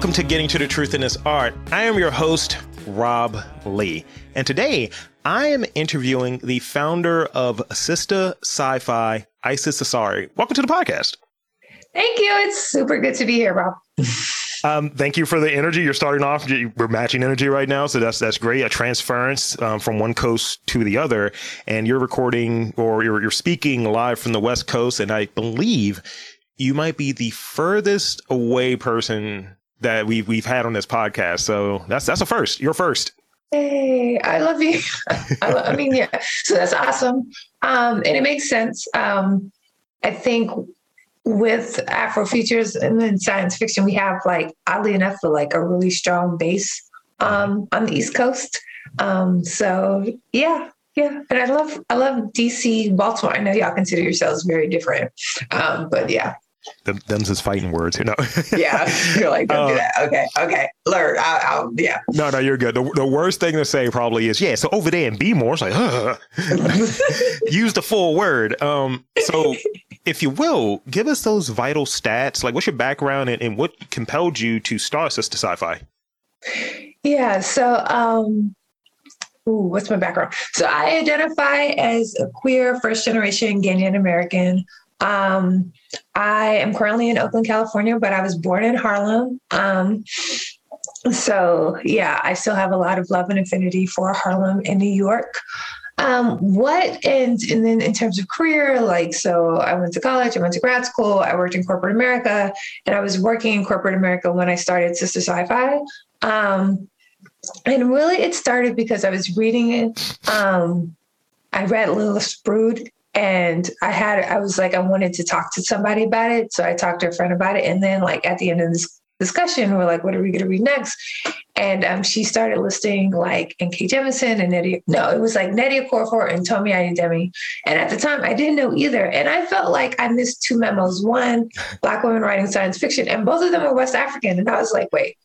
welcome to Getting to the Truth in This Art. I am your host, Rob Lee. And today I am interviewing the founder of Assista Sci Fi, Isis Asare. Welcome to the podcast. Thank you. It's super good to be here, Rob. Um, thank you for the energy. You're starting off. We're matching energy right now, so that's that's great. A transference um, from one coast to the other, and you're recording or you're you're speaking live from the West Coast, and I believe you might be the furthest away person that we've we've had on this podcast. So that's that's a first. You're first. Hey, I love you. I, I, mean, yeah. So that's awesome, um, and it makes sense. Um, I think with Afro features and then science fiction, we have like oddly enough, like a really strong base um, on the East Coast. Um, so yeah, yeah, and I love I love DC, Baltimore. I know y'all consider yourselves very different, um, but yeah, them, them's his fighting words, you know. yeah, you're like, don't uh, do that. Okay, okay, learn. I'll, I'll, yeah. No, no, you're good. The, the worst thing to say probably is, yeah. So over there in more. it's like, huh. use the full word. Um, so if you will, give us those vital stats. Like, what's your background and, and what compelled you to start Assista Sci-Fi? Yeah. So, um, Ooh, what's my background? So I identify as a queer first generation Ghanaian American um, I am currently in Oakland, California, but I was born in Harlem. Um, so yeah, I still have a lot of love and affinity for Harlem and New York. Um, what and and then in terms of career, like so, I went to college, I went to grad school, I worked in corporate America, and I was working in corporate America when I started Assista Sci-Fi. Um, and really, it started because I was reading it. Um, I read Lilith Brood and I had, I was like, I wanted to talk to somebody about it. So I talked to a friend about it. And then, like, at the end of this discussion, we're like, what are we going to read next? And um, she started listing like N.K. Jemisin and Nnedi. No, it was like Nnedi Okorafor and Tomi Adeyemi. And at the time, I didn't know either. And I felt like I missed two memos. One, Black women writing science fiction, and both of them were West African. And I was like, wait.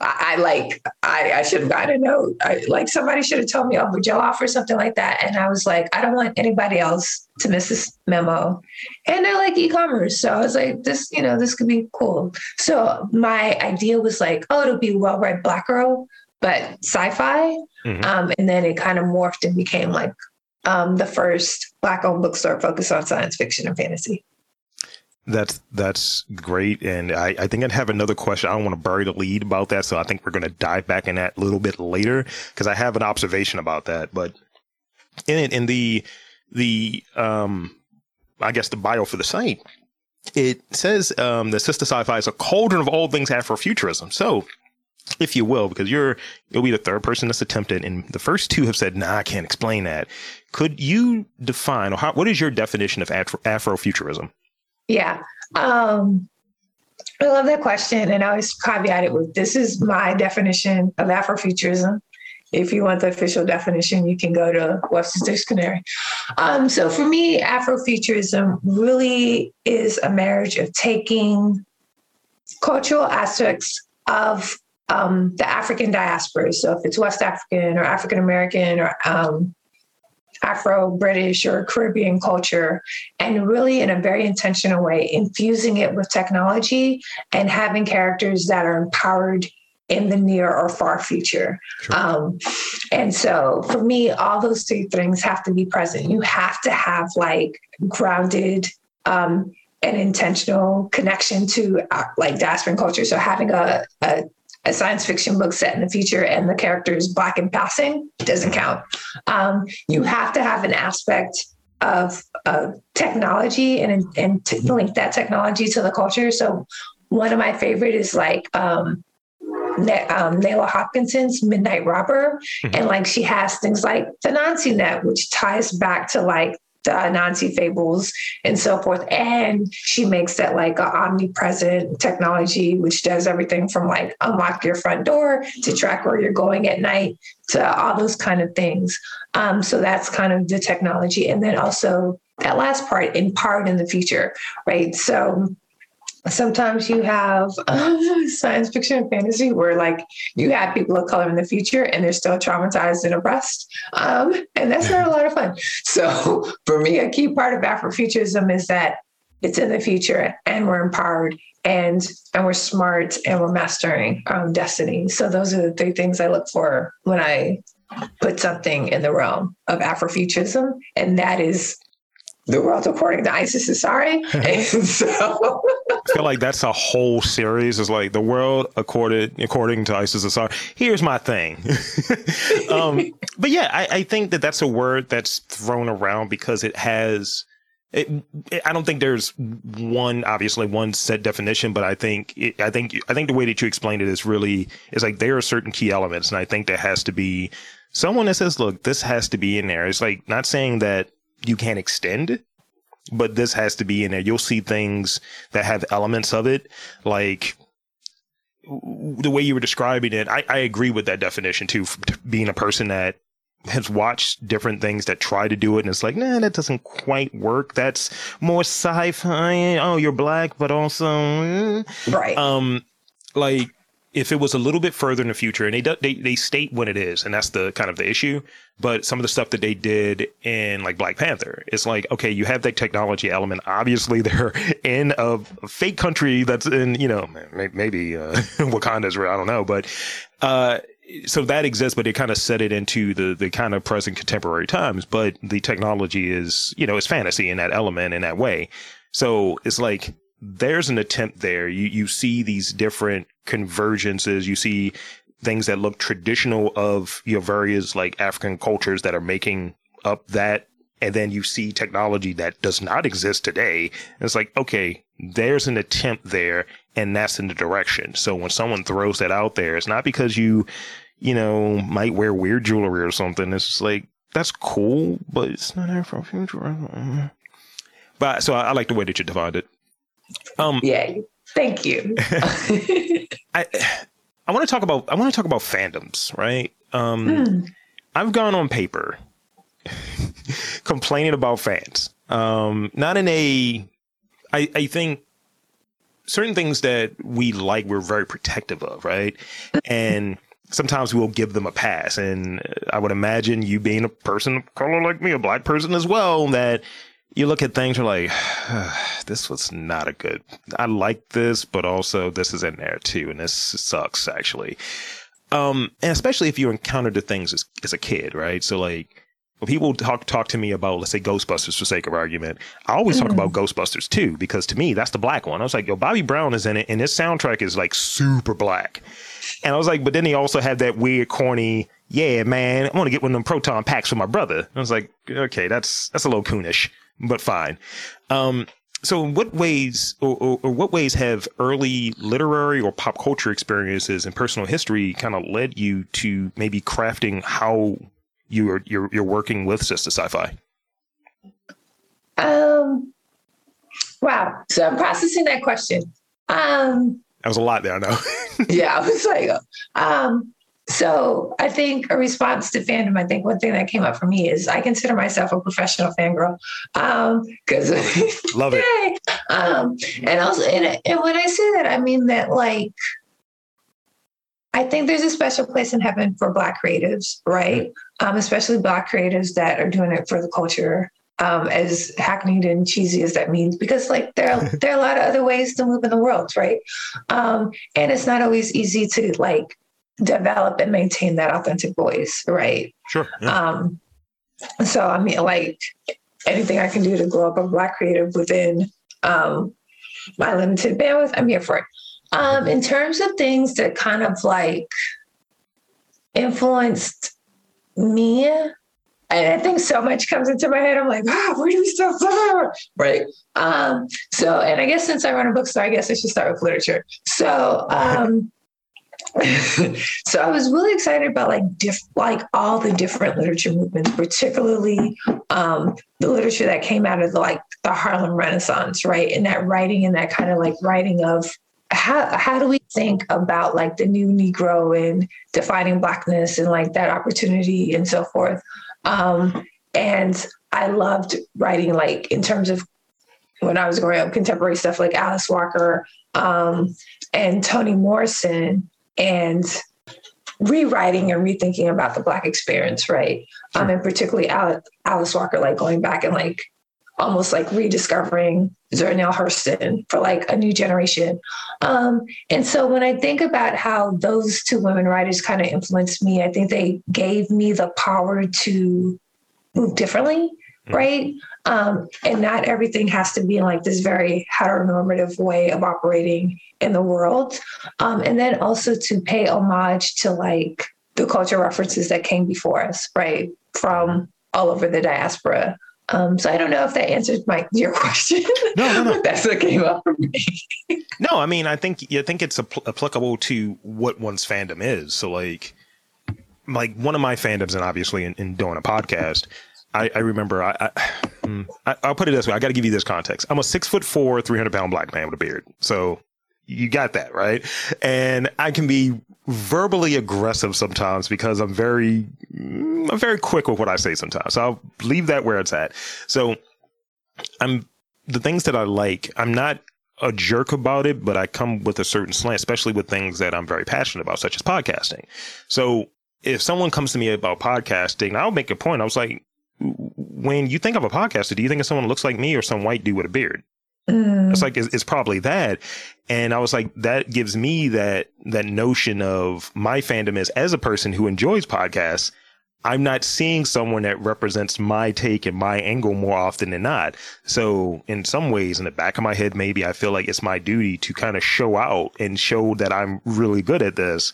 I, I like I, I should have gotten a note. I, like somebody should have told me over Jollof or something like that. And I was like, I don't want anybody else to miss this memo. And they're like e-commerce. So I was like, this, you know, this could be cool. So my idea was like, oh, it'll be well-read black girl, but sci-fi. Mm-hmm. Um, and then it kind of morphed and became like um, the first black-owned bookstore focused on science fiction and fantasy. That's that's great, and I, I think I'd have another question. I don't want to bury the lead about that, so I think we're going to dive back in that a little bit later because I have an observation about that. But in in the the um, I guess the bio for the site, it says um, the Sista Sci-Fi is a cauldron of all things Afrofuturism. So, if you will, because you're you'll be the third person that's attempted, and the first two have said, "Nah, I can't explain that." Could you define, or how, what is your definition of Afro- Afrofuturism? Yeah. Um, I love that question. And I always caveat it with this is my definition of Afrofuturism. If you want the official definition, you can go to Webster's Dictionary. Um, so for me, Afrofuturism really is a marriage of taking cultural aspects of um, the African diaspora. So if it's West African or African American or um, Afro British or Caribbean culture, and really in a very intentional way, infusing it with technology and having characters that are empowered in the near or far future. Sure. Um, and so for me, all those three things have to be present. You have to have like grounded, um, an intentional connection to uh, like diasporan culture. So having a, a a science fiction book set in the future and the character is black and passing doesn't count. Um, you have to have an aspect of, of technology and, and to link that technology to the culture. So one of my favorite is like um, um, Nalo Hopkinson's Midnight Robber. Mm-hmm. And like she has things like the Anansi Net, which ties back to like Anansi fables and so forth. And she makes that like an omnipresent technology, which does everything from like unlock your front door to track where you're going at night to all those kind of things. Um, so that's kind of the technology. And then also that last part, empowered in the future, right? So sometimes you have um, science fiction and fantasy where like you have people of color in the future and they're still traumatized and oppressed um, and that's not a lot of fun so for me a key part of afrofuturism is that it's in the future and we're empowered and and we're smart and we're mastering our own destiny. So those are the three things I look for when I put something in the realm of Afrofuturism, and that is the world according to Isis Asare. and so I feel like that's a whole series. Is like the world according according to Isis Asare. Here's my thing. um, but yeah, I, I think that that's a word that's thrown around because it has it, it, I don't think there's one, obviously one set definition, but I think, it, I think, I think the way that you explained it is really, is like there are certain key elements. And I think there has to be someone that says, look, this has to be in there. It's like not saying that you can't extend, but this has to be in there. You'll see things that have elements of it, like the way you were describing it. I, I agree with that definition too, being a person that has watched different things that try to do it and it's like, nah, that doesn't quite work. That's more sci-fi. Oh, you're black, but also eh. right. Um, like if it was a little bit further in the future, and they they they state when it is, and that's the kind of the issue. But some of the stuff that they did in like Black Panther, it's like okay, you have that technology element. Obviously, they're in a fake country that's in you know maybe uh, Wakanda's real. I don't know, but uh, so that exists, but they kind of set it into the the kind of present contemporary times. But the technology is, you know, it's fantasy in that element in that way. So it's like there's an attempt there. You you see these different convergences. You see things that look traditional of your various like African cultures that are making up that and then you see technology that does not exist today. And it's like, okay, there's an attempt there and that's in the direction. So when someone throws that out there, it's not because you, you know, might wear weird jewelry or something. It's just like, that's cool, but it's not Afrofuturism. But so I, I, like the way that you defined it. Um, yeah, thank you. I I want to talk about I want to talk about fandoms, right? Um, mm. I've gone on paper complaining about fans. Um, not in a, I, I think certain things that we like, we're very protective of, right? And sometimes we'll give them a pass. And I would imagine you being a person of color like me, a black person as well, that you look at things, you're like, this was not a good, I like this, but also this is in there too. And this sucks actually. Um, and especially if you encounter the things as, as a kid, right? So like, when people talk talk to me about let's say Ghostbusters for sake of argument, I always mm talk about mm-hmm. Ghostbusters too because to me that's the black one. I was like, yo, Bobby Brown is in it, and his soundtrack is like super black. And I was like, but then he also had that weird, corny, yeah, man, I want to get one of them proton packs for my brother. I was like, okay, that's that's a little coonish, but fine. Um, so in what ways or, or, or, what ways have early literary or pop culture experiences and personal history kind of led you to maybe crafting how you are you're you're working with Sista Sci-Fi? Um, wow. So I'm processing that question. Um, that was a lot there, I know. yeah, I was like, um, so I think a response to fandom, I think one thing that came up for me is I consider myself a professional fangirl. Um, cause love it. um, and also, and, and when I say that, I mean that like, I think there's a special place in heaven for Black creatives, right? Um, especially Black creatives that are doing it for the culture. Um, as hackneyed and cheesy as that means, because like there are, there are a lot of other ways to move in the world, right? Um, and it's not always easy to like develop and maintain that authentic voice, right? Sure. Yeah. Um, so I mean, like anything I can do to grow up a Black creative within um, my limited bandwidth, I'm here for it. Um, in terms of things that kind of like influenced me, and I think so much comes into my head. I'm like, oh, where do we start? Right. Um, so, and I guess since I run a bookstore, I guess I should start with literature. So, um, so I was really excited about like diff- like all the different literature movements, particularly um, the literature that came out of the like the Harlem Renaissance, right? And that writing and that kind of like writing of how how do we think about like the new Negro and defining blackness and like that opportunity and so forth. Um, and I loved writing like in terms of when I was growing up, contemporary stuff like Alice Walker um, and Toni Morrison and rewriting and rethinking about the black experience, right? Um, and particularly Alice Walker, like going back and like almost like rediscovering Zora Hurston for like a new generation. Um, and so when I think about how those two women writers kind of influenced me, I think they gave me the power to move differently, mm. right? Um, and not everything has to be like this very heteronormative way of operating in the world. Um, and then also to pay homage to like the culture references that came before us, right? From all over the diaspora. Um, so I don't know if that answers my your question. No, no, no. that's what came up for me. no, I mean, I think I think it's apl- applicable to what one's fandom is. So like, like one of my fandoms, and obviously in, in doing a podcast, I, I remember I, hmm, I will put it this way. I got to give you this context. I'm a six foot four, three hundred pound black man with a beard. So you got that right, and I can be verbally aggressive sometimes because I'm very, mm, I'm very quick with what I say sometimes. So I'll leave that where it's at. So I'm the things that I like. I'm not a jerk about it, but I come with a certain slant, especially with things that I'm very passionate about, such as podcasting. So if someone comes to me about podcasting, I'll make a point. I was like, when you think of a podcaster, do you think of someone who looks like me or some white dude with a beard? Mm. It's like it's, it's, probably that, and I was like, that gives me that that notion of my fandom is as a person who enjoys podcasts. I'm not seeing someone that represents my take and my angle more often than not. So in some ways, in the back of my head, maybe I feel like it's my duty to kind of show out and show that I'm really good at this,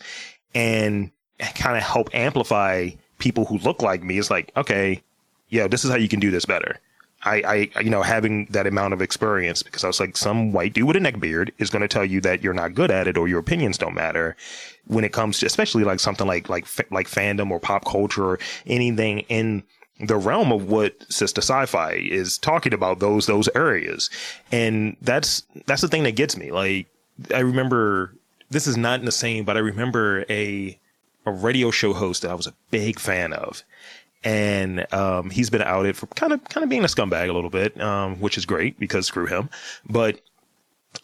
and kind of help amplify people who look like me. It's like, okay, yeah, this is how you can do this better. I, I, you know, having that amount of experience because I was like, some white dude with a neck beard is going to tell you that you're not good at it or your opinions don't matter when it comes to, especially like something like, like, like fandom or pop culture or anything in the realm of what Sista Sci-Fi is talking about those, those areas. And that's, that's the thing that gets me. Like, I remember this is not in the same, but I remember a, a radio show host that I was a big fan of and um, he's been outed for kind of kind of being a scumbag a little bit, um, which is great because screw him. But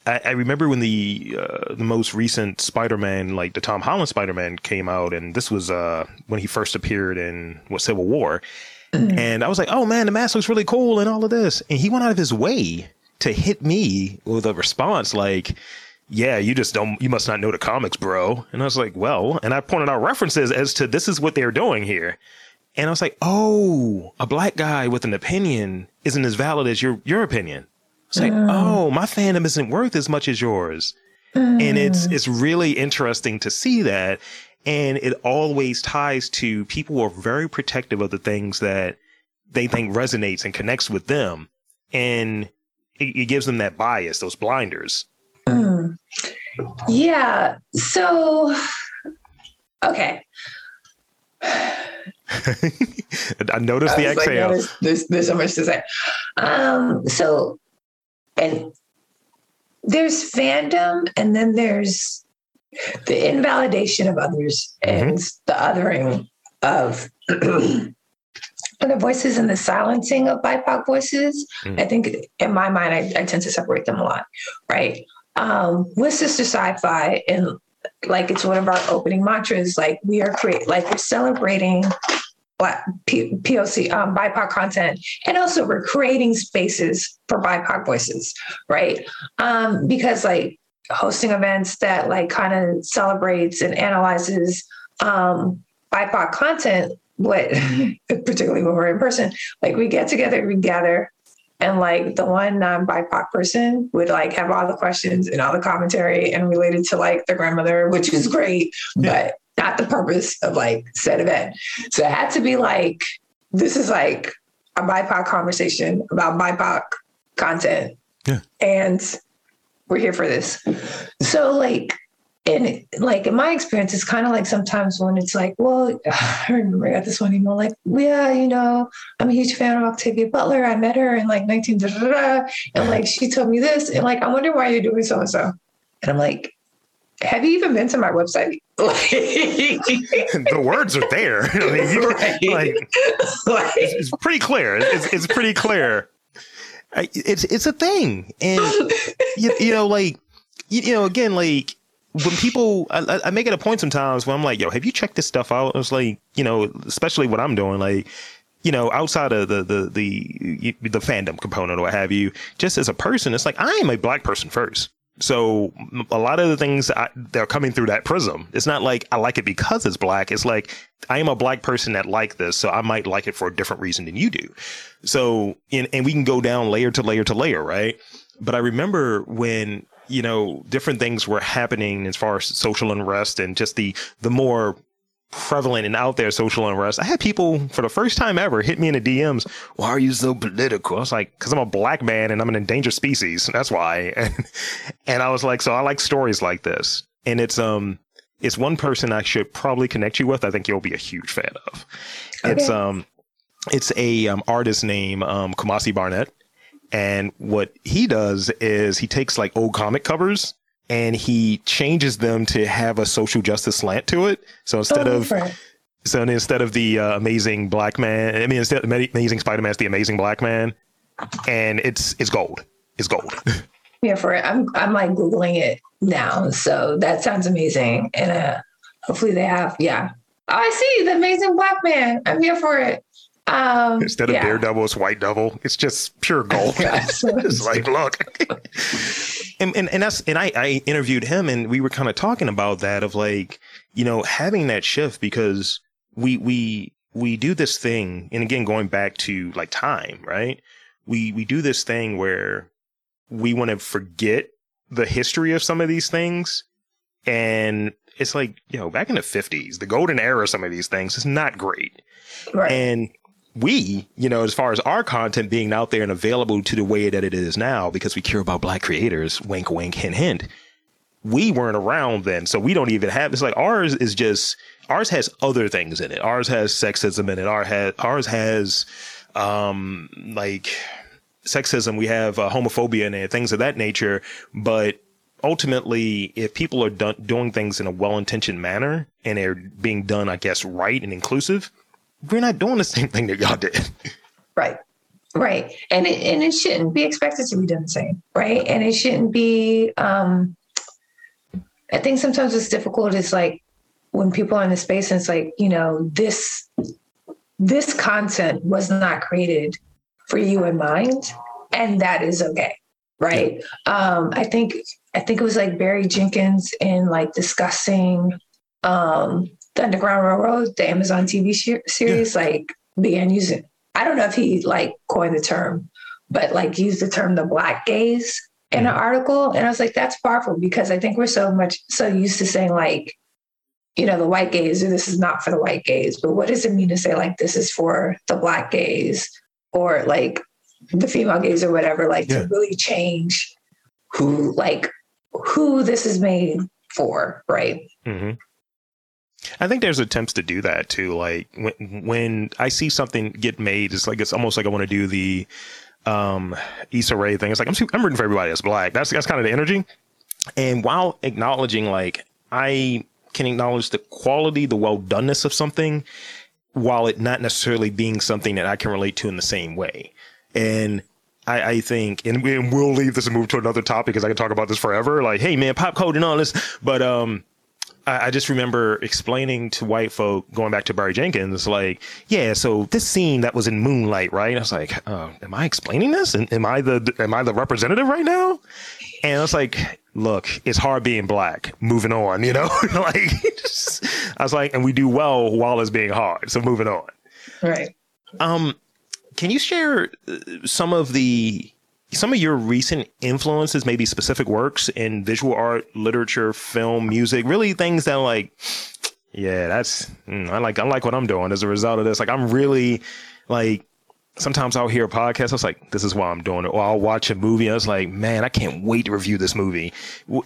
I, I remember when the uh, the most recent Spider-Man, like the Tom Holland Spider-Man, came out, and this was uh, when he first appeared in what Civil War, mm-hmm. and I was like, oh man, the mask looks really cool and all of this, and he went out of his way to hit me with a response like yeah, you just don't, you must not know the comics, bro. And I was like, well, and I pointed out references as to this is what they're doing here. And I was like, oh, a black guy with an opinion isn't as valid as your your opinion. It's like, mm. oh, my fandom isn't worth as much as yours. Mm. And it's it's really interesting to see that. And it always ties to people who are very protective of the things that they think resonates and connects with them. And it, it gives them that bias, those blinders. Mm. Yeah. So, okay. I noticed I the exhale. Like, there's, there's, there's so much to say. Um, so, and there's fandom, and then there's the invalidation of others mm-hmm. and the othering of the voices and the silencing of BIPOC voices. Mm. I think in my mind, I, I, tend to separate them a lot, right? Um, with Sista Sci-Fi and like it's one of our opening mantras, like we are create like we're celebrating Black P- POC um, BIPOC content, and also we're creating spaces for BIPOC voices, right? Um, because like hosting events that like kind of celebrates and analyzes um, BIPOC content, what particularly when we're in person, like we get together, we gather, and like the one non BIPOC person would like have all the questions and all the commentary and related to like the grandmother, which is great, yeah. but not the purpose of like said event. So it had to be like, this is like a BIPOC conversation about BIPOC content. Yeah. And we're here for this. So like and like in my experience, it's kind of like sometimes when it's like, well, I remember I got this one email like, yeah, you know, I'm a huge fan of Octavia Butler. I met her in like 19, da, da, da, and like she told me this, and like I wonder why you're doing so and so. And I'm like, have you even been to my website? the words are there. I mean, you, right. like, like, it's, it's, pretty clear. It's, it's pretty clear. It's it's a thing, and you, you know, like you, you know, again, like when people, I, I, make it a point sometimes when I'm like, yo, have you checked this stuff out? It's like, you know, especially what I'm doing, like, you know, outside of the the the the fandom component or what have you, just as a person, it's like I am a black person first. So a lot of the things I, they're coming through that prism. It's not like I like it because it's black. It's like I am a black person that like this, so I might like it for a different reason than you do. So and, and we can go down layer to layer to layer, right? But I remember when you know different things were happening as far as social unrest and just the the more prevalent and out there social unrest. I had people for the first time ever hit me in the DMs. Why are you so political? I was like, because I'm a black man and I'm an endangered species. That's why. And, and I was like, so I like stories like this. And it's um it's one person I should probably connect you with. I think you'll be a huge fan of. Okay. It's um it's a um, artist named um, Kumasi Barnett. And what he does is he takes like old comic covers and he changes them to have a social justice slant to it. So instead oh, of right. so instead of the uh, amazing black man, I mean instead of amazing Spider Man, it's the amazing black man, and it's it's gold. It's gold. yeah, for it. I'm I'm like googling it now, so that sounds amazing, and uh, hopefully they have yeah. Oh, I see the amazing black man. I'm here for it. Um, Instead of yeah. Daredevil, it's White Devil. It's just pure gold. it's like, look. and, and, and that's, and I, I interviewed him and we were kind of talking about that of like, you know, having that shift because we, we, we do this thing. And again, going back to like time, right? We, we do this thing where we want to forget the history of some of these things. And it's like, you know, back in the 50s, the golden era of some of these things is not great. Right. And we, you know, as far as our content being out there and available to the way that it is now, because we care about black creators, wink, wink, hint, hint. We weren't around then, so we don't even have. It's like ours is just ours has other things in it. Ours has sexism in it. Our has ours has um like sexism. We have uh, homophobia in it, things of that nature. But ultimately, if people are do- doing things in a well-intentioned manner and they're being done, I guess, right and inclusive, we're not doing the same thing that y'all did. Right. Right. And it, and it shouldn't be expected to be done the same. Right. And it shouldn't be, um, I think sometimes it's difficult. It's like when people are in the space and it's like, you know, this, this content was not created for you in mind. And that is okay. Right. Yeah. Um, I think, I think it was like Barry Jenkins in like discussing, um, the Underground Railroad, the Amazon TV series, yeah. like began using. I don't know if he like coined the term, but like used the term the black gaze in an mm-hmm. article. And I was like, that's powerful because I think we're so much so used to saying like, you know, the white gaze or this is not for the white gaze. But what does it mean to say like this is for the black gaze or like the female gaze or whatever, like yeah. to really change who like who this is made for, right? Mm-hmm. I think there's attempts to do that too. Like when when I see something get made, it's like it's almost like I want to do the um Issa Rae thing. It's like I'm I'm rooting for everybody that's black. That's that's kind of the energy. And while acknowledging like I can acknowledge the quality, the well doneness of something, while it not necessarily being something that I can relate to in the same way. And I, I think, and, we, will leave this and move to another topic because I can talk about this forever. Like, hey man, pop code and all this, but um, I, I just remember explaining to white folk going back to Barry Jenkins, like, yeah, so this scene that was in Moonlight, right? I was like, oh, am I explaining this? And am I the am I the representative right now? And I was like, look, it's hard being black. Moving on, you know, like just, I was like, and we do well while it's being hard. So moving on. Right. Um, can you share uh, some of the some of your recent influences, maybe specific works in visual art, literature, film, music, really things that like, yeah, that's mm, I like I like what I'm doing as a result of this. Like I'm really like sometimes I'll hear a podcast. I was like, this is why I'm doing it. Or I'll watch a movie. I was like, man, I can't wait to review this movie.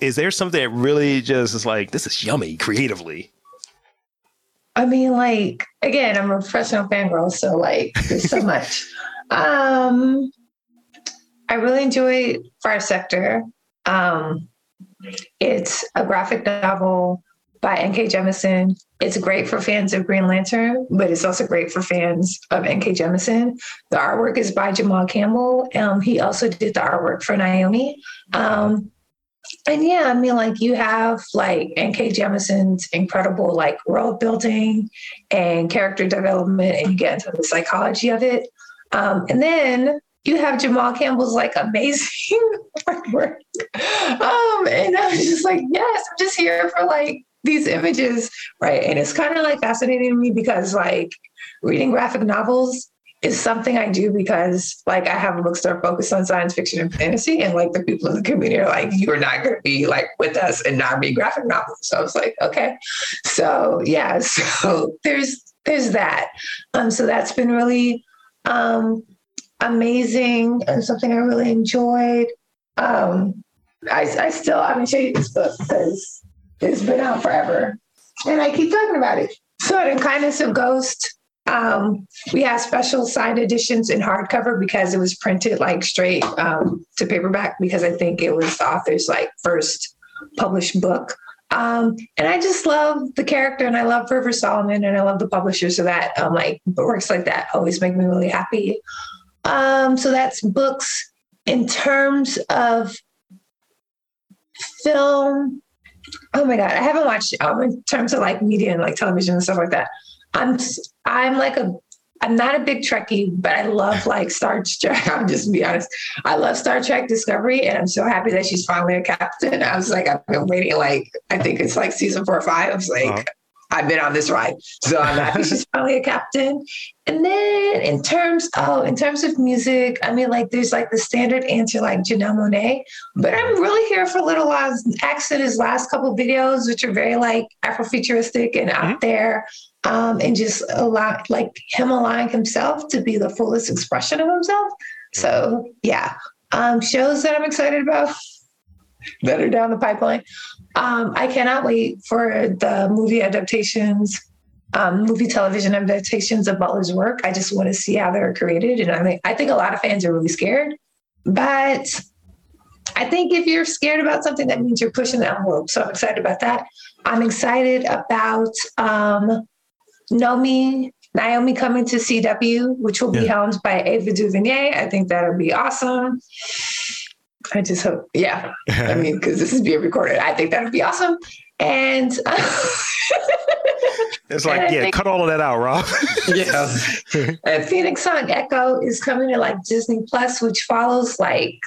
Is there something that really just is like, this is yummy creatively? I mean, like, again, I'm a professional fangirl, so like there's so much. Um I really enjoy Far Sector. Um, it's a graphic novel by N.K. Jemisin. It's great for fans of Green Lantern, but it's also great for fans of N.K. Jemisin. The artwork is by Jamal Campbell. Um, he also did the artwork for Naomi. Um, and yeah, I mean, like you have like N.K. Jemisin's incredible like world building and character development, and you get into the psychology of it. Um, and then you have Jamal Campbell's like amazing work. Um, and I was just like, yes, I'm just here for like these images, right? And it's kind of like fascinating to me because like reading graphic novels is something I do because like I have a bookstore focused on science fiction and fantasy, and like the people in the community are like, you are not going to be like with us and not read graphic novels. So I was like, okay, so yeah, so there's there's that. Um, so that's been really um amazing and something I really enjoyed. Um, I, I still I haven't show you this book because it's been out forever, and I keep talking about it. So, An Unkindness of Ghost, um, we have special signed editions in hardcover because it was printed like straight um, to paperback because I think it was the author's like first published book. Um, and I just love the character and I love Rivers Solomon and I love the publisher. So that um, like works like that always make me really happy. Um, so that's books in terms of film. Oh my God, I haven't watched um, in terms of like media and like television and stuff like that. I'm I'm like a I'm not a big Trekkie, but I love like Star Trek. I'm just be honest. I love Star Trek Discovery, and I'm so happy that she's finally a captain. I was like, I've been waiting like I think it's like season four or five. I was like, uh-huh. I've been on this ride. So I'm happy she's finally a captain. And then in terms, oh, in terms of music, I mean, like there's like the standard answer like Janelle Monáe, but I'm really here for Little in his last couple videos, which are very like Afrofuturistic and out mm-hmm. there. Um, and just allow like him allowing himself to be the fullest expression of himself. So mm-hmm. yeah. Um, shows that I'm excited about that are down the pipeline. Um, I cannot wait for the movie adaptations, um, movie television adaptations of Butler's work. I just want to see how they're created, and I mean, I think a lot of fans are really scared, but I think if you're scared about something, that means you're pushing the envelope. So I'm excited about that. I'm excited about um, Nomi Naomi coming to CW, which will yeah. be helmed by Ava DuVernay. I think that'll be awesome. I just hope, yeah. I mean, because this is being recorded, I think that would be awesome. And it's like, yeah, think, cut all of that out, Rob. yeah. and Phoenix Song Echo is coming to like Disney Plus, which follows like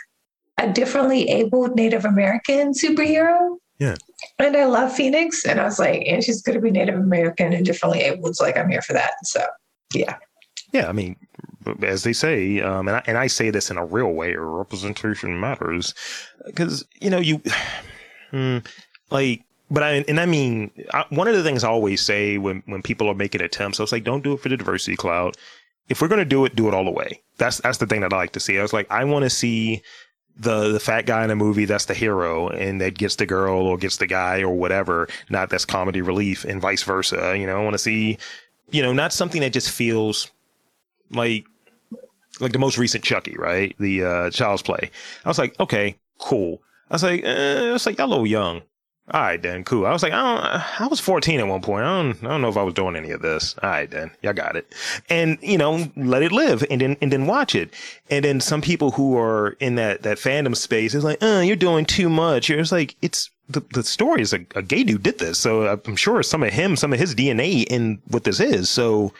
a differently abled Native American superhero. Yeah. And I love Phoenix. And I was like, and she's going to be Native American and differently abled. So, like, I'm here for that. So, yeah. Yeah. I mean, as they say, um, and I, and I say this in a real way, representation matters, because you know you, hmm, like, but I and I mean I, one of the things I always say when when people are making attempts, I was like, don't do it for the diversity cloud. If we're gonna do it, do it all the way. That's that's the thing that I like to see. I was like, I want to see the the fat guy in a movie that's the hero and that gets the girl or gets the guy or whatever not that's comedy relief and vice versa you know i want to see you know not something that just feels like like the most recent Chucky, right? The uh, Child's Play. I was like, okay, cool. I was like, eh, was like y'all a little young. All right, then, cool. I was like, I, I was 14 at one point. I don't, I don't know if I was doing any of this. All right, then, y'all got it. And you know, let it live, and then and then watch it. And then some people who are in that that fandom space is like, uh, you're doing too much. It's like it's the the story is a, a gay dude did this, so I'm sure some of him, some of his DNA in what this is. So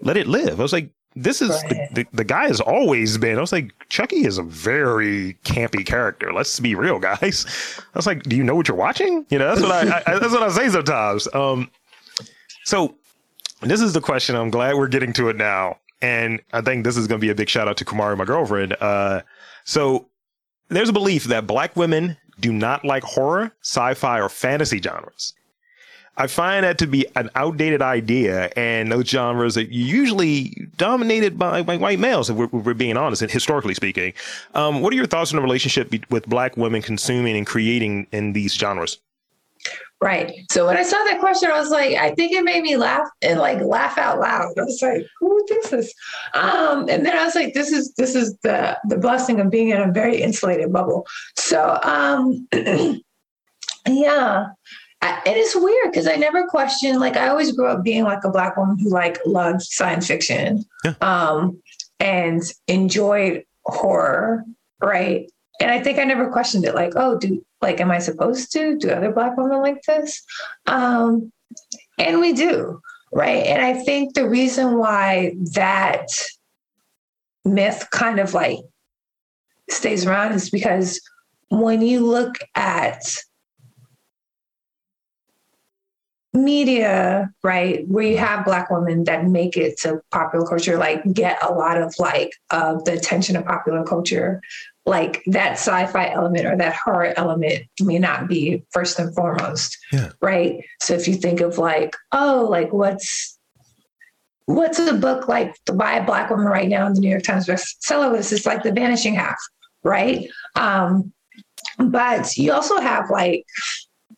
let it live. I was like, this is the, the, the, guy has always been. I was like, Chucky is a very campy character. Let's be real, guys. I was like, do you know what you're watching? You know, that's what I, I that's what I say sometimes. Um, so this is the question. I'm glad we're getting to it now, and I think this is going to be a big shout out to Kumari, my girlfriend. Uh, so there's a belief that black women do not like horror, sci-fi, or fantasy genres. I find that to be an outdated idea, and those genres are usually dominated by, by white males, if we're, we're being honest, and historically speaking. Um, what are your thoughts on the relationship be- with black women consuming and creating in these genres? Right. So when I saw that question, I was like, I think it made me laugh and like laugh out loud. I was like, who thinks this? Um, and then I was like, this is this is the the blessing of being in a very insulated bubble. So um, yeah it is weird because I never questioned. Like I always grew up being like a black woman who like loved science fiction, yeah. um, and enjoyed horror, right? And I think I never questioned it. Like, oh, do Like, am I supposed to? Do other Black women like this? Um, and we do, right? And I think the reason why that myth kind of like stays around is because when you look at media, right, where you have black women that make it to popular culture, like get a lot of like uh, the attention of popular culture, like that sci-fi element or that horror element may not be first and foremost, yeah. right? So if you think of like, oh, like what's what's a book like by a black woman right now in the New York Times bestseller list? It's like The Vanishing Half, right? Um, but you also have like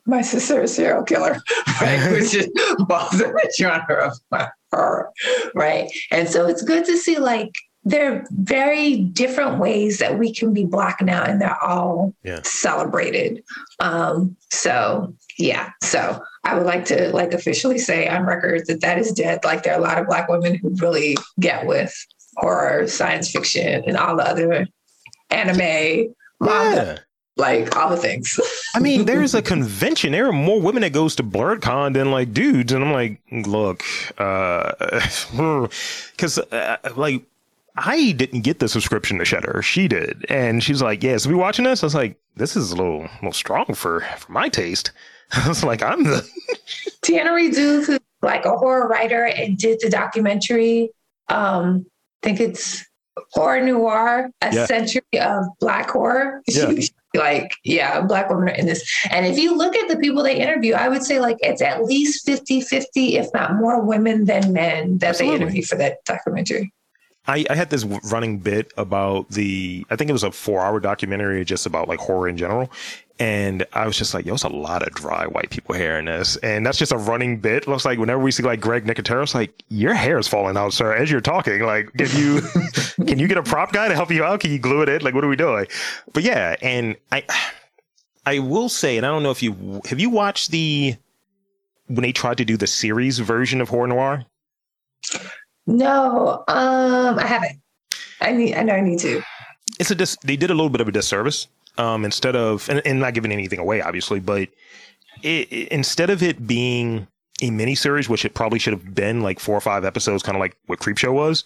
my sister is a serial killer, right? Which is both in the genre of horror, right? And so it's good to see like there are very different ways that we can be black now, and they're all yeah. celebrated. Um, so yeah, so I would like to like officially say on record that that is dead. Like there are a lot of black women who really get with horror, science fiction, and all the other anime, manga, yeah like all the things. I mean, there's a convention. There are more women that goes to BlerdCon than like dudes, and I'm like, look, because uh, uh, like I didn't get the subscription to Shudder. She did, and she's like, "Yeah, so we watching this?" I was like, "This is a little, a little strong for for my taste." I was like, "I'm the." Tiana Reid who's like a horror writer and did the documentary. Um, I think it's horror noir, a yeah. century of black horror. Yeah. like, yeah, black women are in this. And if you look at the people they interview, I would say like it's at least 50 50, if not more women than men that Absolutely. they interview for that documentary. I, I, had this running bit about the, I think it was a four hour documentary just about like horror in general. And I was just like, yo, it's a lot of dry white people hair in this. And that's just a running bit. Looks like whenever we see like Greg Nicotero, it's like, your hair is falling out, sir, as you're talking. Like, can you, can you get a prop guy to help you out? Can you glue it in? Like, what are we doing? But yeah, and I, I will say, and I don't know if you, have you watched the, when they tried to do the series version of Horror Noir? No, um, I haven't. I need, I know I need to. It's a, dis- they did a little bit of a disservice um, instead of and, and, not giving anything away, obviously, but it, it, instead of it being a mini series, which it probably should have been like four or five episodes, kind of like what Creepshow was.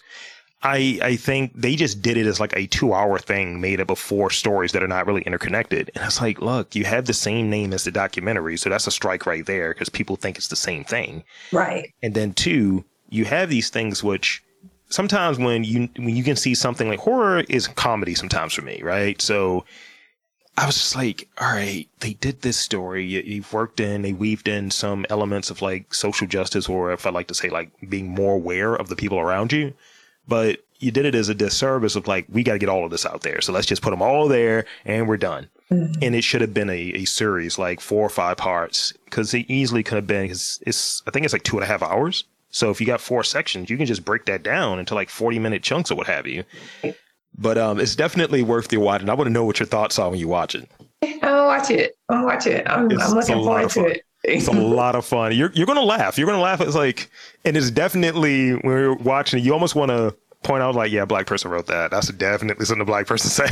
I I think they just did it as like a two hour thing made up of four stories that are not really interconnected. And it's like, look, you have the same name as the documentary, so that's a strike right there because people think it's the same thing. Right. And then two, you have these things which sometimes when you when you can see something like horror is comedy sometimes for me, right? So I was just like, all right, they did this story. You, have worked in, they weaved in some elements of like social justice, or if I like to say, like being more aware of the people around you. But you did it as a disservice of like, we got to get all of this out there. So let's just put them all there and we're done. Mm-hmm. And it should have been a, a series, like four or five parts, because it easily could have been, cause it's, I think it's like two and a half hours. So if you got four sections, you can just break that down into like 40 minute chunks or what have you. But um, it's definitely worth the watch. And I want to know what your thoughts are when you watch it. I'll watch it. I'll watch it. I'm, I'm looking forward to it. it's a lot of fun. You're you're gonna laugh. You're gonna laugh. It's like, and it's definitely when you're watching it, you almost want to point out like, yeah, black person wrote that. That's definitely something a black person said.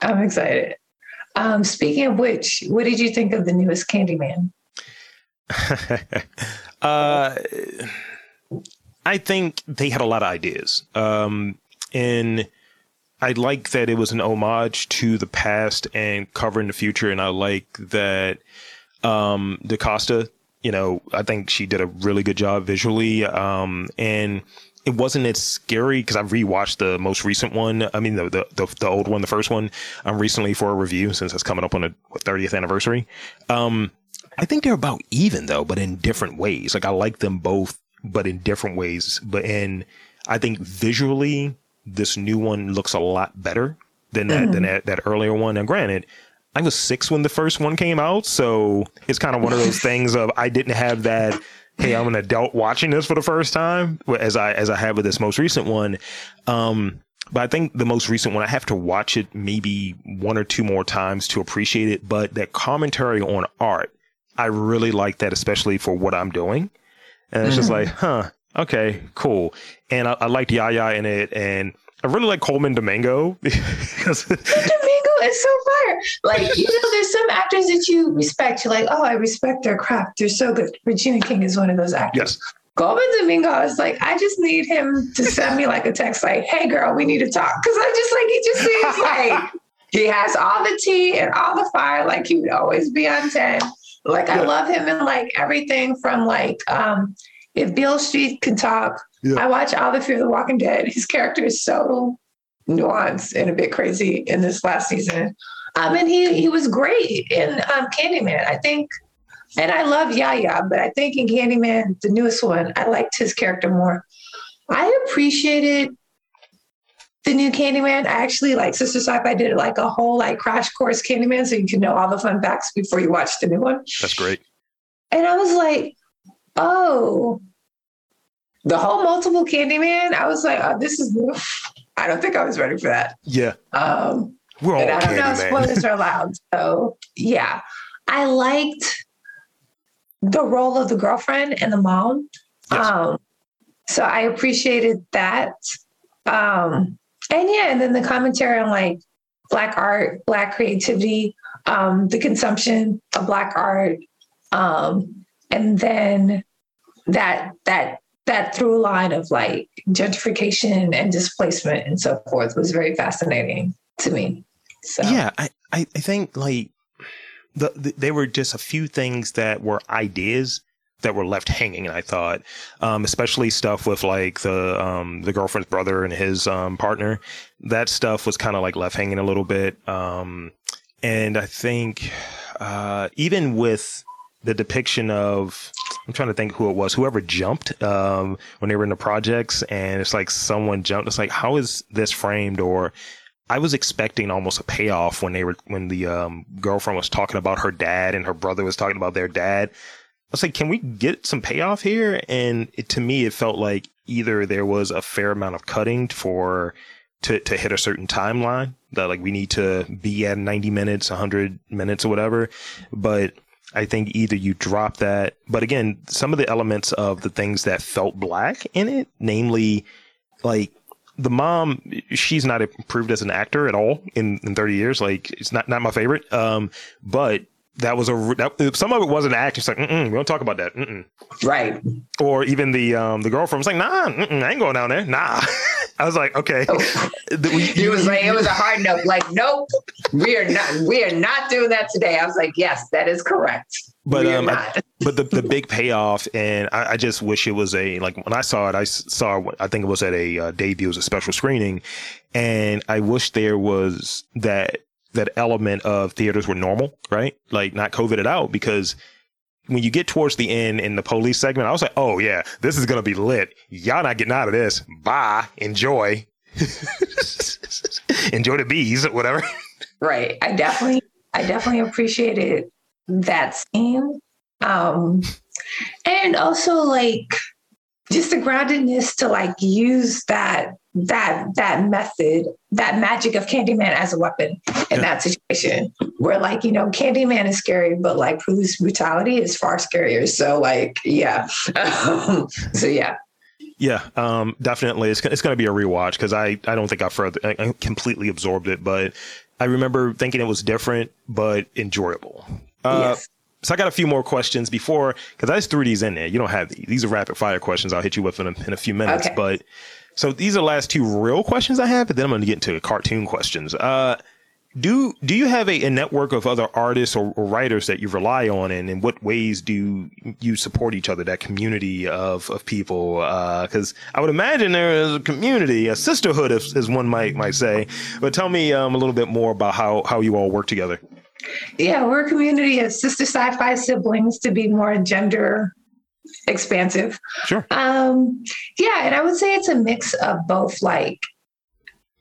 I'm excited. Um, speaking of which, what did you think of the newest Candyman? uh, I think they had a lot of ideas. Um, and I like that it was an homage to the past and covering the future. And I like that um, DaCosta, you know, I think she did a really good job visually. Um, and it wasn't as scary because I've rewatched the most recent one. I mean, the, the, the, the, old one, the first one, um, recently for a review since it's coming up on the 30th anniversary. Um, I think they're about even though, but in different ways. Like I like them both, but in different ways. But in, I think visually, this new one looks a lot better than that mm. than that, that earlier one. And granted, I was six when the first one came out, so it's kind of one of those things of I didn't have that. Hey, I'm an adult watching this for the first time, as I as I have with this most recent one. Um, but I think the most recent one, I have to watch it maybe one or two more times to appreciate it. But that commentary on art, I really like that, especially for what I'm doing. And it's mm. just like, huh, okay, cool. And I, I liked Yahya in it. And I really like Colman Domingo. because Domingo is so fire. Like, you know, there's some actors that you respect. You're like, oh, I respect their craft. They're so good. Regina King is one of those actors. yes, Colman Domingo is like, I just need him to send me like a text, like, hey girl, we need to talk. Cause I'm just like, he just seems like he has all the tea and all the fire. Like he would always be on 10. Like I love him in like everything from like, um, if Beale Street could talk, Yeah. I watch all the Fear of the Walking Dead. His character is so nuanced and a bit crazy in this last season. Um, and he he was great in um, Candyman. I think and I love Yaya, but I think in Candyman, the newest one, I liked his character more. I appreciated the new Candyman. I actually like Sista Sci-Fi did like a whole like crash course Candyman, so you can know all the fun facts before you watch the new one. that's great. And I was like, oh, the whole multiple Candyman. I was like, oh, this is new. I don't think I was ready for that. Yeah, Um, we're all and I don't know, spoilers are allowed. So yeah, I liked the role of the girlfriend and the mom. Yes. Um, so I appreciated that. Um, and yeah, and then the commentary on like black art, black creativity, um, the consumption of black art, um, and then that that that through line of like gentrification and displacement and so forth was very fascinating to me. So Yeah, I, I, think like the, the there were just a few things that were ideas that were left hanging. I thought, um, especially stuff with like the um, the girlfriend's brother and his um, partner, that stuff was kind of like left hanging a little bit. Um, and I think uh, even with the depiction of I'm trying to think who it was, whoever jumped um, when they were in the projects, and it's like someone jumped. It's like, how is this framed? Or I was expecting almost a payoff when they were when the um, girlfriend was talking about her dad and her brother was talking about their dad. I was like, can we get some payoff here? And it, to me, it felt like either there was a fair amount of cutting for to to hit a certain timeline that like we need to be at 90 minutes, 100 minutes, or whatever, but. I think either you drop that, but again, some of the elements of the things that felt black in it, namely, like the mom, she's not improved as an actor at all in, in 30 years. Like it's not, not my favorite. Um, but that was a, that, some of it wasn't acting. It's like, mm we don't talk about that. Mm-mm. right. Or even the, um, the girlfriend was like, nah, mm-mm, I ain't going down there. Nah. I was like, okay. We- It was like it was a hard no. Like, nope, we are not. We are not doing that today. I was like, yes, that is correct. But um, I- but the the big payoff, and I, I just wish it was a like when I saw it, I saw I think it was at a uh, debut, it was a special screening, and I wish there was that that element of theaters were normal, right? Like not COVID it out because. When you get towards the end in the police segment, I was like, "Oh yeah, this is gonna be lit. Y'all not getting out of this. Bye. Enjoy. Enjoy the bees, whatever." right. I definitely, I definitely appreciated that scene, um, and also like just the groundedness to like use that that that method, that magic of Candyman as a weapon in that situation. Where like you know, Candyman is scary, but like police brutality is far scarier. So like, yeah. so yeah. Yeah, um, definitely. It's it's going to be a rewatch because I, I don't think I further I, completely absorbed it, but I remember thinking it was different but enjoyable. Uh, yes. So I got a few more questions before because I just threw these in there. You don't have these. These are rapid fire questions. I'll hit you with in a, in a few minutes. Okay. But so these are the last two real questions I have, but then I'm going to get into cartoon questions. Uh, do do you have a, a network of other artists or, or writers that you rely on, and in what ways do you support each other? That community of of people, because I would imagine there is a community, a sisterhood, as, as one might might say. But tell me um, a little bit more about how how you all work together. Yeah, we're a community of Sista Sci-Fi siblings to be more gender expansive. Sure. Um, yeah, and I would say it's a mix of both like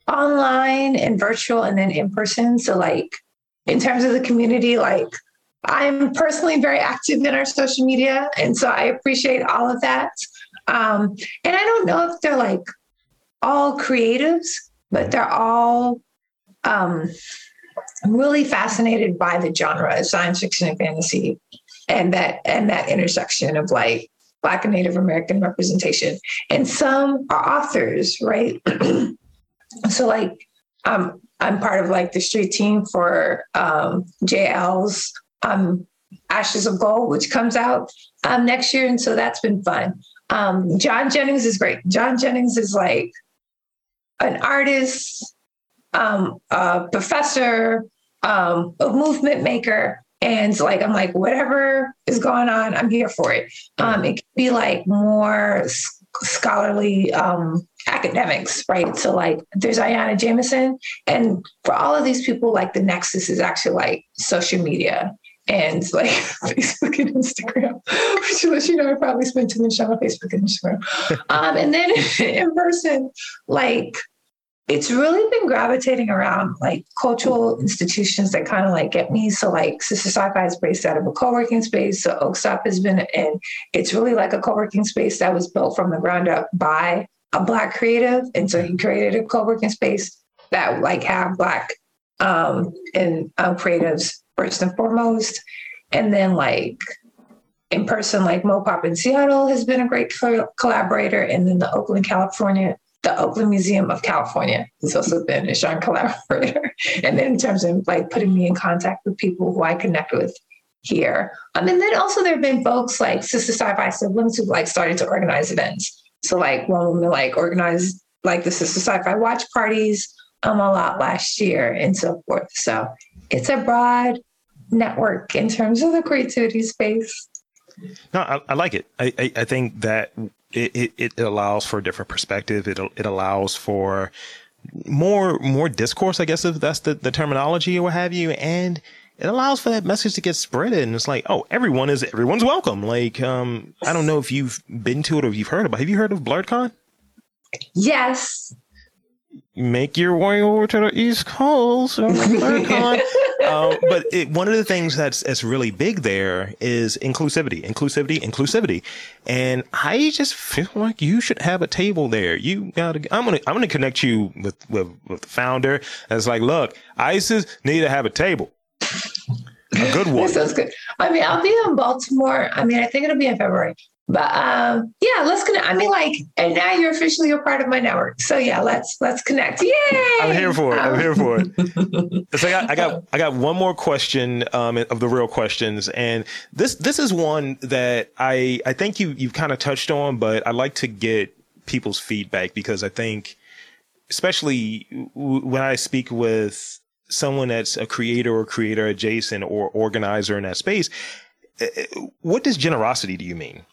online and virtual and then in person. So like in terms of the community, like I'm personally very active in our social media. And so I appreciate all of that. Um, and I don't know if they're like all creatives, but they're all um, really fascinated by the genre of science fiction and fantasy and that and that intersection of like black and native american representation and some are authors right so like um, I'm part of like the street team for um, J. Elle's um, Ashes of Gold, which comes out um, next year, and so that's been fun. Um, John Jennings is great. John Jennings is like an artist, um, a professor, um, a movement maker. And like, I'm like, whatever is going on, I'm here for it. Um, it could be like more scholarly um, academics, right? So like there's Ayana Jamieson. And for all of these people, like the nexus is actually like social media and like Facebook and Instagram, which lets you know I probably spend too much time on Facebook and Instagram. um, and then in person, like it's really been gravitating around like cultural institutions that kind of like get me. So like Sista Sci-Fi is based out of a co-working space. So Oakstop has been in. it's really like a co-working space that was built from the ground up by a black creative. And so he created a co-working space that like have black um and um, creatives first and foremost. And then like in person, like Mopop in Seattle has been a great collaborator. And then the Oakland, California the Oakland Museum of California has also been a strong collaborator. and then in terms of like putting me in contact with people who I connect with here. Um, and then also there have been folks like Sista Sci-Fi siblings who like started to organize events. So like one woman like organized like the Sista Sci-Fi watch parties um, a lot last year and so forth. So it's a broad network in terms of the creativity space. No, I, I like it. I, I, I think that it, it, it allows for a different perspective. It, it allows for more more discourse, I guess if that's the, the terminology or what have you, and it allows for that message to get spread. And it's like, oh, everyone is everyone's welcome. Like, um, I don't know if you've been to it or you've heard about. Have you heard of BlerdCon? Yes. Make your way over to the East Coast. BlerdCon. Um, but it, one of the things that's that's really big there is inclusivity, inclusivity, inclusivity, and I just feel like you should have a table there. You gotta. I'm gonna I'm gonna connect you with with, with the founder. It's like, look, Isis need to have a table. A good one. That sounds good. I mean, I'll be in Baltimore. I mean, I think it'll be in February. But um, yeah, let's connect. I mean, like, and now you're officially a part of my network. So yeah, let's let's connect. Yay! I'm here for it. I'm here for it. so I got I got I got one more question um, of the real questions, and this this is one that I I think you you've kind of touched on, but I like to get people's feedback because I think, especially when I speak with someone that's a creator or creator adjacent or organizer in that space, eh, eh, what does generosity do you mean?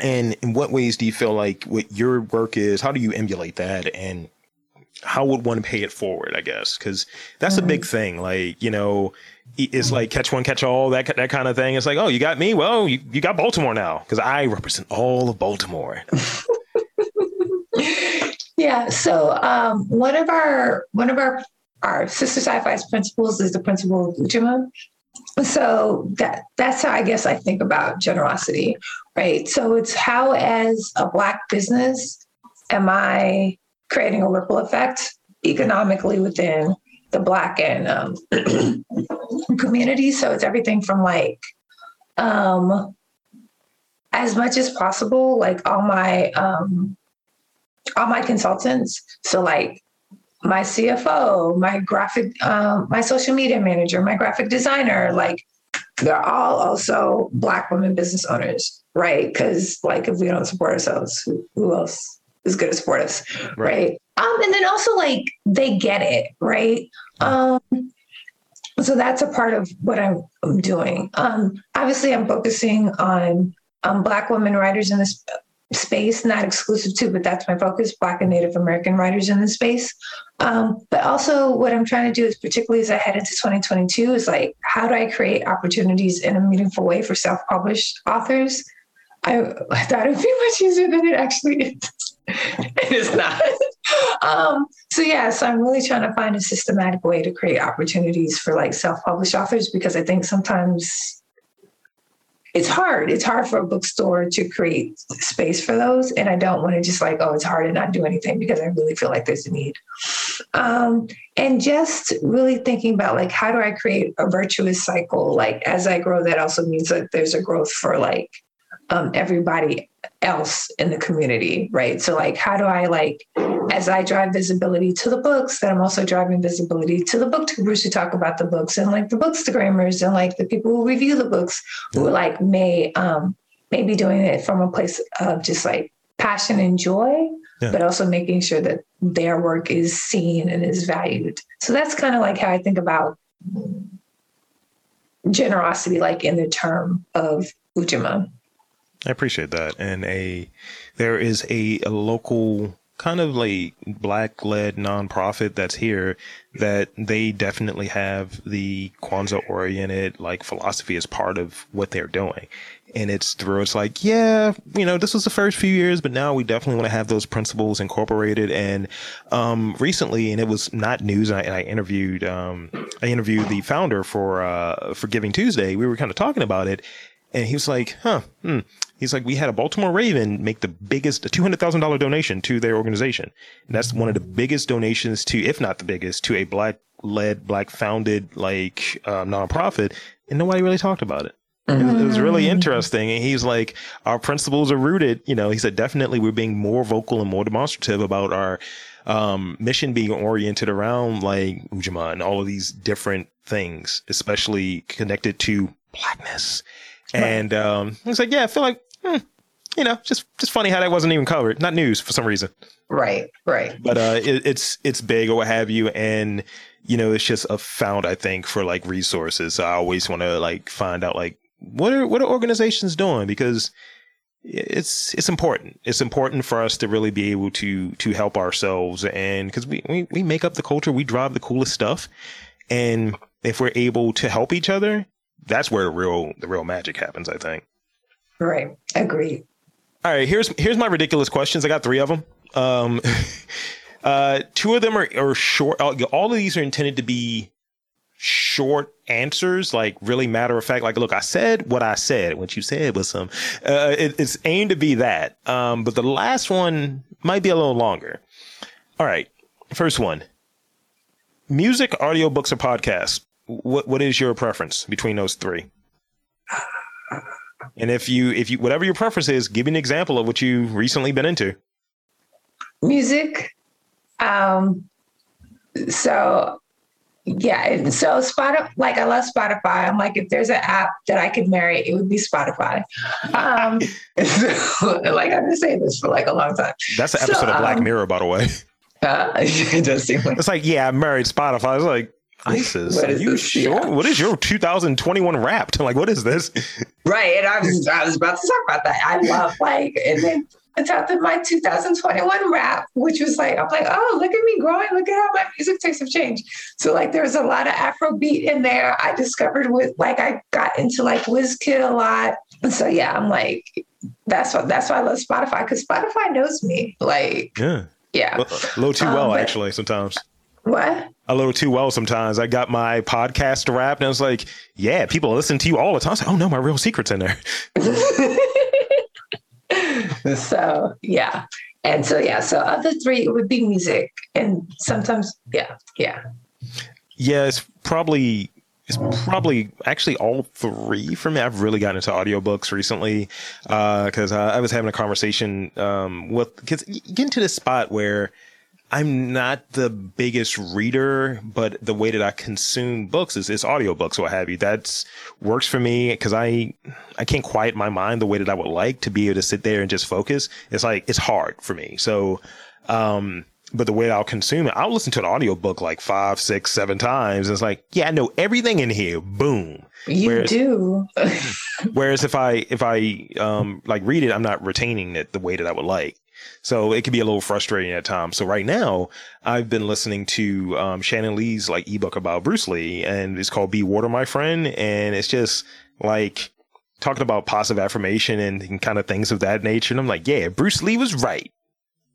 And in what ways do you feel like what your work is? How do you emulate that? And how would one pay it forward? I guess because that's mm-hmm. a big thing. Like you know, it's like catch one, catch all that that kind of thing. It's like, oh, you got me. Well, you, you got Baltimore now because I represent all of Baltimore. yeah. So um, one of our one of our our Sista Sci-Fi's principles is the principle of Ujamaa. So that that's how I guess I think about generosity right? So it's how, as a Black business, am I creating a ripple effect economically within the Black and um, community? So it's everything from like, um, as much as possible, like all my um, all my consultants. So like my CFO, my graphic, um, my social media manager, my graphic designer, like they're all also Black women business owners right? Because like if we don't support ourselves, who, who else is going to support us, right. right? Um, and then also like they get it, right? Um, so that's a part of what I'm, I'm doing. Um, obviously, I'm focusing on um, Black women writers in this space, not exclusive to, but that's my focus, Black and Native American writers in this space. Um, but also what I'm trying to do is particularly as I head into 2022 is like, how do I create opportunities in a meaningful way for self-published authors I, I thought it would be much easier than it actually is. it is not. um, so yes, yeah, so I'm really trying to find a systematic way to create opportunities for like self-published authors because I think sometimes it's hard. It's hard for a bookstore to create space for those. And I don't want to just like, oh, it's hard and not do anything because I really feel like there's a need. Um, and just really thinking about like, how do I create a virtuous cycle? Like, as I grow, that also means that there's a growth for like um, everybody else in the community, right? So like, how do I like as I drive visibility to the books, that I'm also driving visibility to the booktubers who talk about the books and like the bookstagrammers and like the people who review the books who like may um may be doing it from a place of just like passion and joy, yeah. but also making sure that their work is seen and is valued. So that's kind of like how I think about generosity, like in the term of Ujima. I appreciate that. And a there is a, a local kind of like black led nonprofit that's here that they definitely have the Kwanzaa oriented like philosophy as part of what they're doing. And it's through it's like, yeah, you know, this was the first few years, but now we definitely want to have those principles incorporated. And um, recently, and it was not news, I, I interviewed um, I interviewed the founder for uh, for Giving Tuesday. We were kind of talking about it, and he was like, huh, hmm. He's like, we had a Baltimore Raven make the biggest, a $200,000 donation to their organization. And that's one of the biggest donations to, if not the biggest, to a black led, black founded, like, uh, nonprofit. And nobody really talked about it. Mm-hmm. It was really interesting. And he's like, our principles are rooted, you know, he said, definitely we're being more vocal and more demonstrative about our, um, mission being oriented around like Ujamaa and all of these different things, especially connected to blackness. Right. And, um, he's like, yeah, I feel like hmm, you know, just just funny how that wasn't even covered, not news for some reason. Right, right. But uh, it, it's it's big or what have you, and you know, it's just a found I think for like resources. So I always want to like find out like what are what are organizations doing because it's it's important. It's important for us to really be able to to help ourselves, and because we, we we make up the culture, we drive the coolest stuff, and if we're able to help each other, that's where the real the real magic happens. I think. Right. Agree. All right. Here's here's my ridiculous questions. I got three of them. Um, uh, two of them are, are short. All of these are intended to be short answers, like really matter of fact. Like, look, I said what I said. What you said was some. Uh, it, it's aimed to be that. Um, but the last one might be a little longer. All right. First one. Music, audiobooks, or podcasts. What what is your preference between those three? And if you, if you, whatever your preference is, give me an example of what you've recently been into. Music. Um, so yeah, so Spotify, like I love Spotify. I'm like, if there's an app that I could marry, it would be Spotify. Um, so, like I've been saying this for like a long time. That's an episode so, of Black um, Mirror, by the way. Uh, it does seem like it's like, yeah, I married Spotify. I was like, Isis. What is you this? sure? Yeah. What is your 2021 Wrapped? Like, what is this? Right. And I was I was about to talk about that. I love like and then I talked of my 2021 rap, which was like, I'm like, oh, look at me growing. Look at how my music tastes have changed. So like there's a lot of Afro beat in there. I discovered with like I got into like Wizkid a lot. And so yeah, I'm like, that's what that's why I love Spotify, because Spotify knows me. Like yeah. Yeah. A little too well, um, actually, sometimes. What? A little too well sometimes. I got my podcast wrapped and I was like, yeah, people listen to you all the time. I was like, oh no, my real secret's in there. so yeah. And so yeah, so other three would be music. And sometimes, yeah, yeah. Yeah, it's probably it's probably actually all three for me. I've really gotten into audiobooks recently because uh, I was having a conversation um, with because getting to this spot where I'm not the biggest reader, but the way that I consume books is, is audiobooks or what have you. That's works for me because I, I can't quiet my mind the way that I would like to be able to sit there and just focus. It's like, it's hard for me. So, um, but the way I'll consume it, I'll listen to an audiobook like five, six, seven times. And it's like, yeah, I know everything in here. Boom. You whereas, do. whereas if I, if I, um, like read it, I'm not retaining it the way that I would like. So it can be a little frustrating at times. So right now, I've been listening to um, Shannon Lee's like ebook about Bruce Lee, and it's called "Be Water, My Friend," and it's just like talking about positive affirmation and, and kind of things of that nature. And I'm like, yeah, Bruce Lee was right.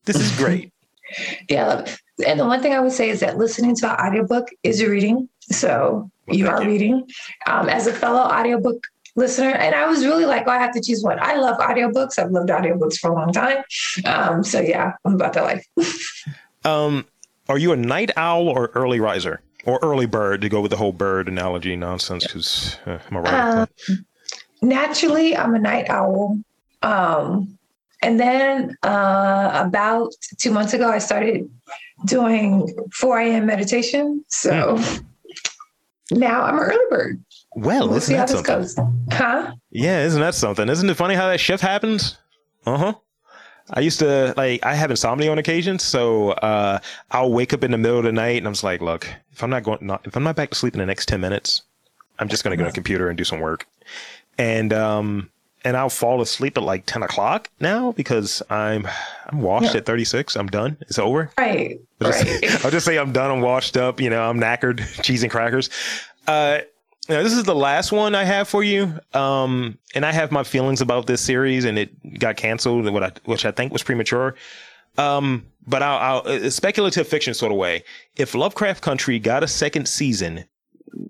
This is great. yeah. And the one thing I would say is that listening to an audiobook is a reading. So well, you are you. reading. Um, as a fellow audiobook listener. And I was really like, oh, I have to choose one. I love audiobooks. I've loved audiobooks for a long time. Um, so yeah, I'm about that life. um, are you a night owl or early riser or early bird to go with the whole bird analogy nonsense? Because uh, am I right? Um, naturally, I'm a night owl. Um, and then uh, about two months ago, I started doing 4 a.m. meditation. So now I'm an early bird. Well, We'll isn't see how that this something? goes. Huh? Yeah, isn't that something? Isn't it funny how that shift happens? Uh huh. I used to like I have insomnia on occasion, so uh, I'll wake up in the middle of the night and I'm just like, look, if I'm not going, not, if I'm not back to sleep in the next ten minutes, I'm just gonna go to the computer and do some work, and um, and I'll fall asleep at like ten o'clock now because I'm I'm washed Yeah. at 36. I'm done. It's over. Right. I'll just, Right. I'll just say I'm done. I'm washed up. You know, I'm knackered. Cheese and crackers. Uh, now, this is the last one I have for you. Um, and I have my feelings about this series, and it got canceled, what I, which I think was premature. Um, but I'll, I'll a speculative fiction sort of way. If Lovecraft Country got a second season,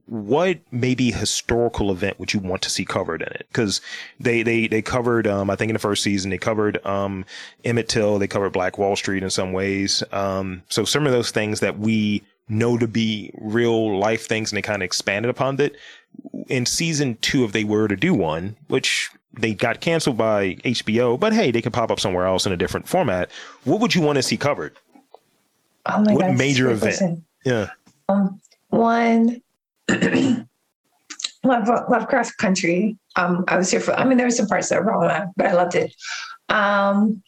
what maybe historical event would you want to see covered in it? Because they they they covered, um, I think in the first season they covered um, Emmett Till, they covered Black Wall Street in some ways. Um, so some of those things that we know to be real life things, and they kind of expanded upon it. In season two, if they were to do one, which they got canceled by HBO, but hey, they can pop up somewhere else in a different format. What would you want to see covered? Oh my What God, major event? Yeah. Um, one, Love, Lovecraft Country. Um, I was here for, I mean, there were some parts that were wrong, but I loved it. Um,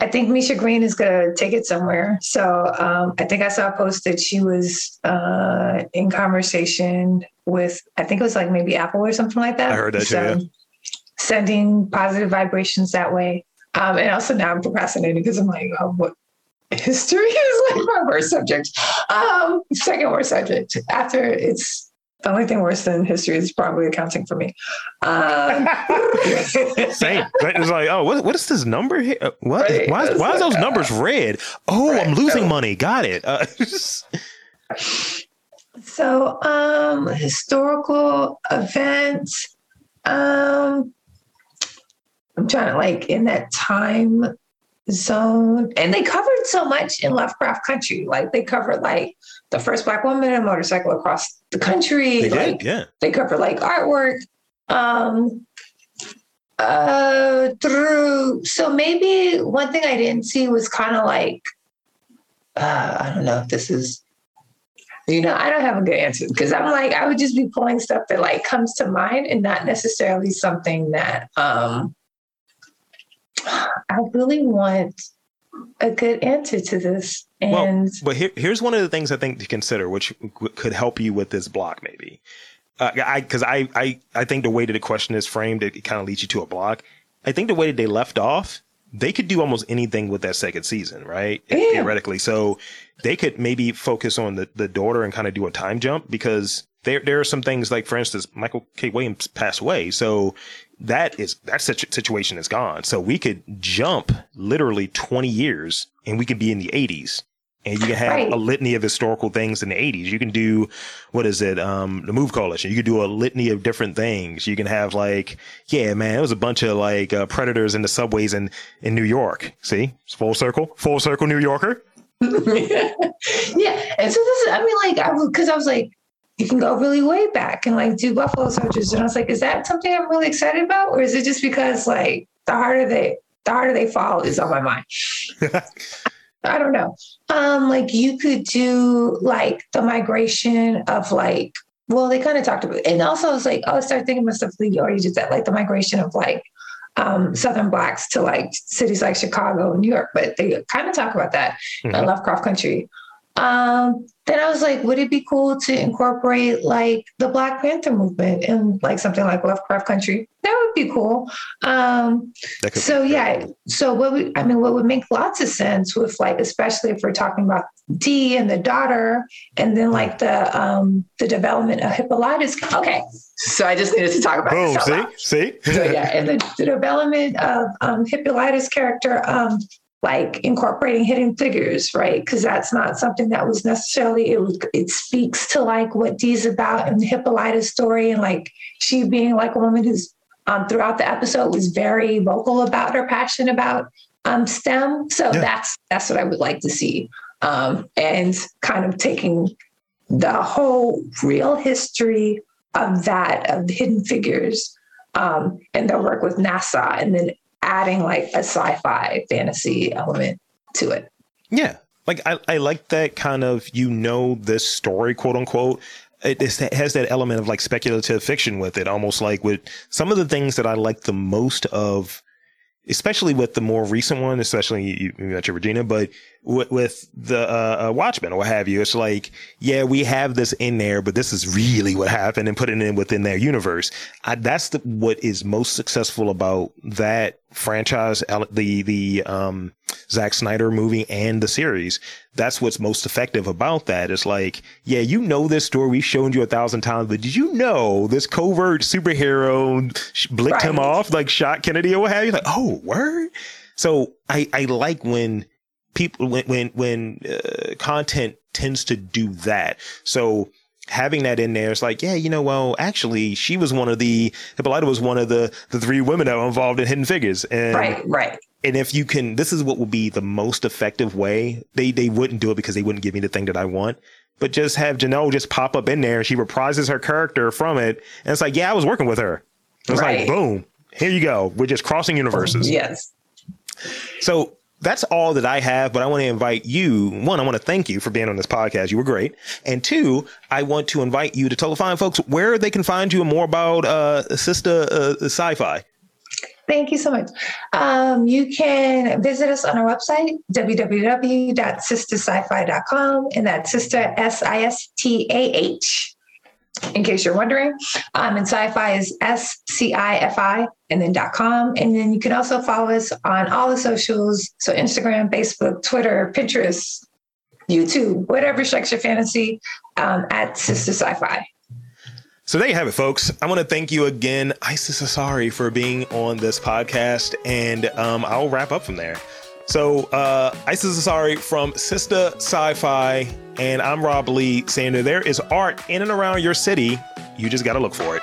I think Misha Green is going to take it somewhere. So um, I think I saw a post that she was uh, in conversation with, I think it was like maybe Apple or something like that. I heard that too, yeah. Sending positive vibrations that way. Um, and also now I'm procrastinating because I'm like, oh, what? History is like my worst subject. Um, second worst subject. After it's the only thing worse than history is probably accounting for me. Um, Same. It's like, oh, what, what is this number here? Uh, What? Right. Why, why like, those uh, numbers red? Oh, I'm losing So- money. Got it. Uh, So, um, historical events. Um, I'm trying to like in that time zone, and they covered so much in Lovecraft Country. Like they covered like the first black woman in a motorcycle across the country. they like did. Yeah. they cover like artwork um uh through so maybe one thing i didn't see was kind of like uh i don't know if this is you know i don't have a good answer because i'm like i would just be pulling stuff that like comes to mind and not necessarily something that um i really want a good answer to this Well, But here, here's one of the things I think to consider, which could help you with this block, maybe. Uh, I because I, I I think the way that the question is framed, it, kind of leads you to a block. I think the way that they left off, they could do almost anything with that second season, right? Yeah. Theoretically, so they could maybe focus on the the daughter and kind of do a time jump because there there are some things like, for instance, Michael K. Williams passed away, so that is that situ- situation is gone. So we could jump literally 20 years and we could be in the 80s. And you can have Right. a litany of historical things in the 80s. You can do, what is it? Um, the Move Coalition. You could do a litany of different things. You can have like, yeah, man, it was a bunch of like uh, predators in the subways in, in New York. See, it's full circle, full circle New Yorker. yeah. And so this is, I mean, like, I was, because I was like, you can go really way back and like do Buffalo Soldiers. And I was like, is that something I'm really excited about? Or is it just because like the harder they, the harder they fall is on my mind? I don't know. Um, like you could do like the migration of like, well, they kind of talked about, it. and also I was like, oh, I started thinking about stuff. You already did that, like the migration of like um, Southern blacks to like cities like Chicago and New York, but they kind of talk about that in Mhm. Lovecraft Country. Um, then I was like, would it be cool to incorporate like the Black Panther movement in like something like Lovecraft Country? That would be cool. Um, so be- yeah, so what we, I mean, what would make lots of sense with like, especially if we're talking about Dee and the daughter, and then like the um the development of Hippolyta. Okay, so I just needed to talk about Boom. See, see. So yeah, and the, the development of um, Hippolyta's character, um, like incorporating hidden figures, right? Because that's not something that was necessarily it. Was, it speaks to like what Dee's about and the Hippolyta story, and like she being like a woman who's um, throughout the episode was very vocal about her passion about um, STEM. So Yeah. that's that's what I would like to see, um, and kind of taking the whole real history of that of hidden figures um, and their work with NASA, and then adding like a sci-fi fantasy element to it. Yeah. Like I, I like that kind of you know this story, quote unquote. It, it has that element of like speculative fiction with it, almost like with some of the things that I like the most of especially with the more recent one, especially you, mentioned Regina, but with, with the uh, uh, Watchmen or what have you, it's like, yeah, we have this in there, but this is really what happened and putting it in within their universe. I, that's the, what is most successful about that franchise, the the um, Zack Snyder movie and the series. That's what's most effective about that. It's like, yeah, you know this story. We've shown you a thousand times, but did you know this covert superhero blicked right. him off, like shot Kennedy or what have you? Like, oh, word. So I I like when people when when when uh, content tends to do that. So having that in there, it's like, yeah, you know, well, actually, she was one of the Hippolyta was one of the the three women that were involved in Hidden Figures, and right, right. And if you can, this is what will be the most effective way. They they wouldn't do it because they wouldn't give me the thing that I want. But just have Janelle just pop up in there. And She reprises her character from it, and it's like, yeah, I was working with her. It's right. like, boom, here you go. We're just crossing universes. Yes. So that's all that I have, but I want to invite you. One, I want to thank you for being on this podcast. You were great. And two, I want to invite you to tell the fine folks where they can find you and more about uh, Sista uh, Sci-Fi. Thank you so much. Um, you can visit us on our website, www.sistahscifi.com, and that's sister, S-I-S-T-A-H in case you're wondering. Um, and sci-fi is S-C-I-F-I and then .com. And then you can also follow us on all the socials. So Instagram, Facebook, Twitter, Pinterest, YouTube, whatever strikes your fantasy um, at Sista Sci-Fi. So there you have it, folks. I want to thank you again, Isis Asare, for being on this podcast, and um, I'll wrap up from there. So, uh, Isis Asare from Sista Sci-Fi, and I'm Rob Lee saying that there is art in and around your city. You just got to look for it.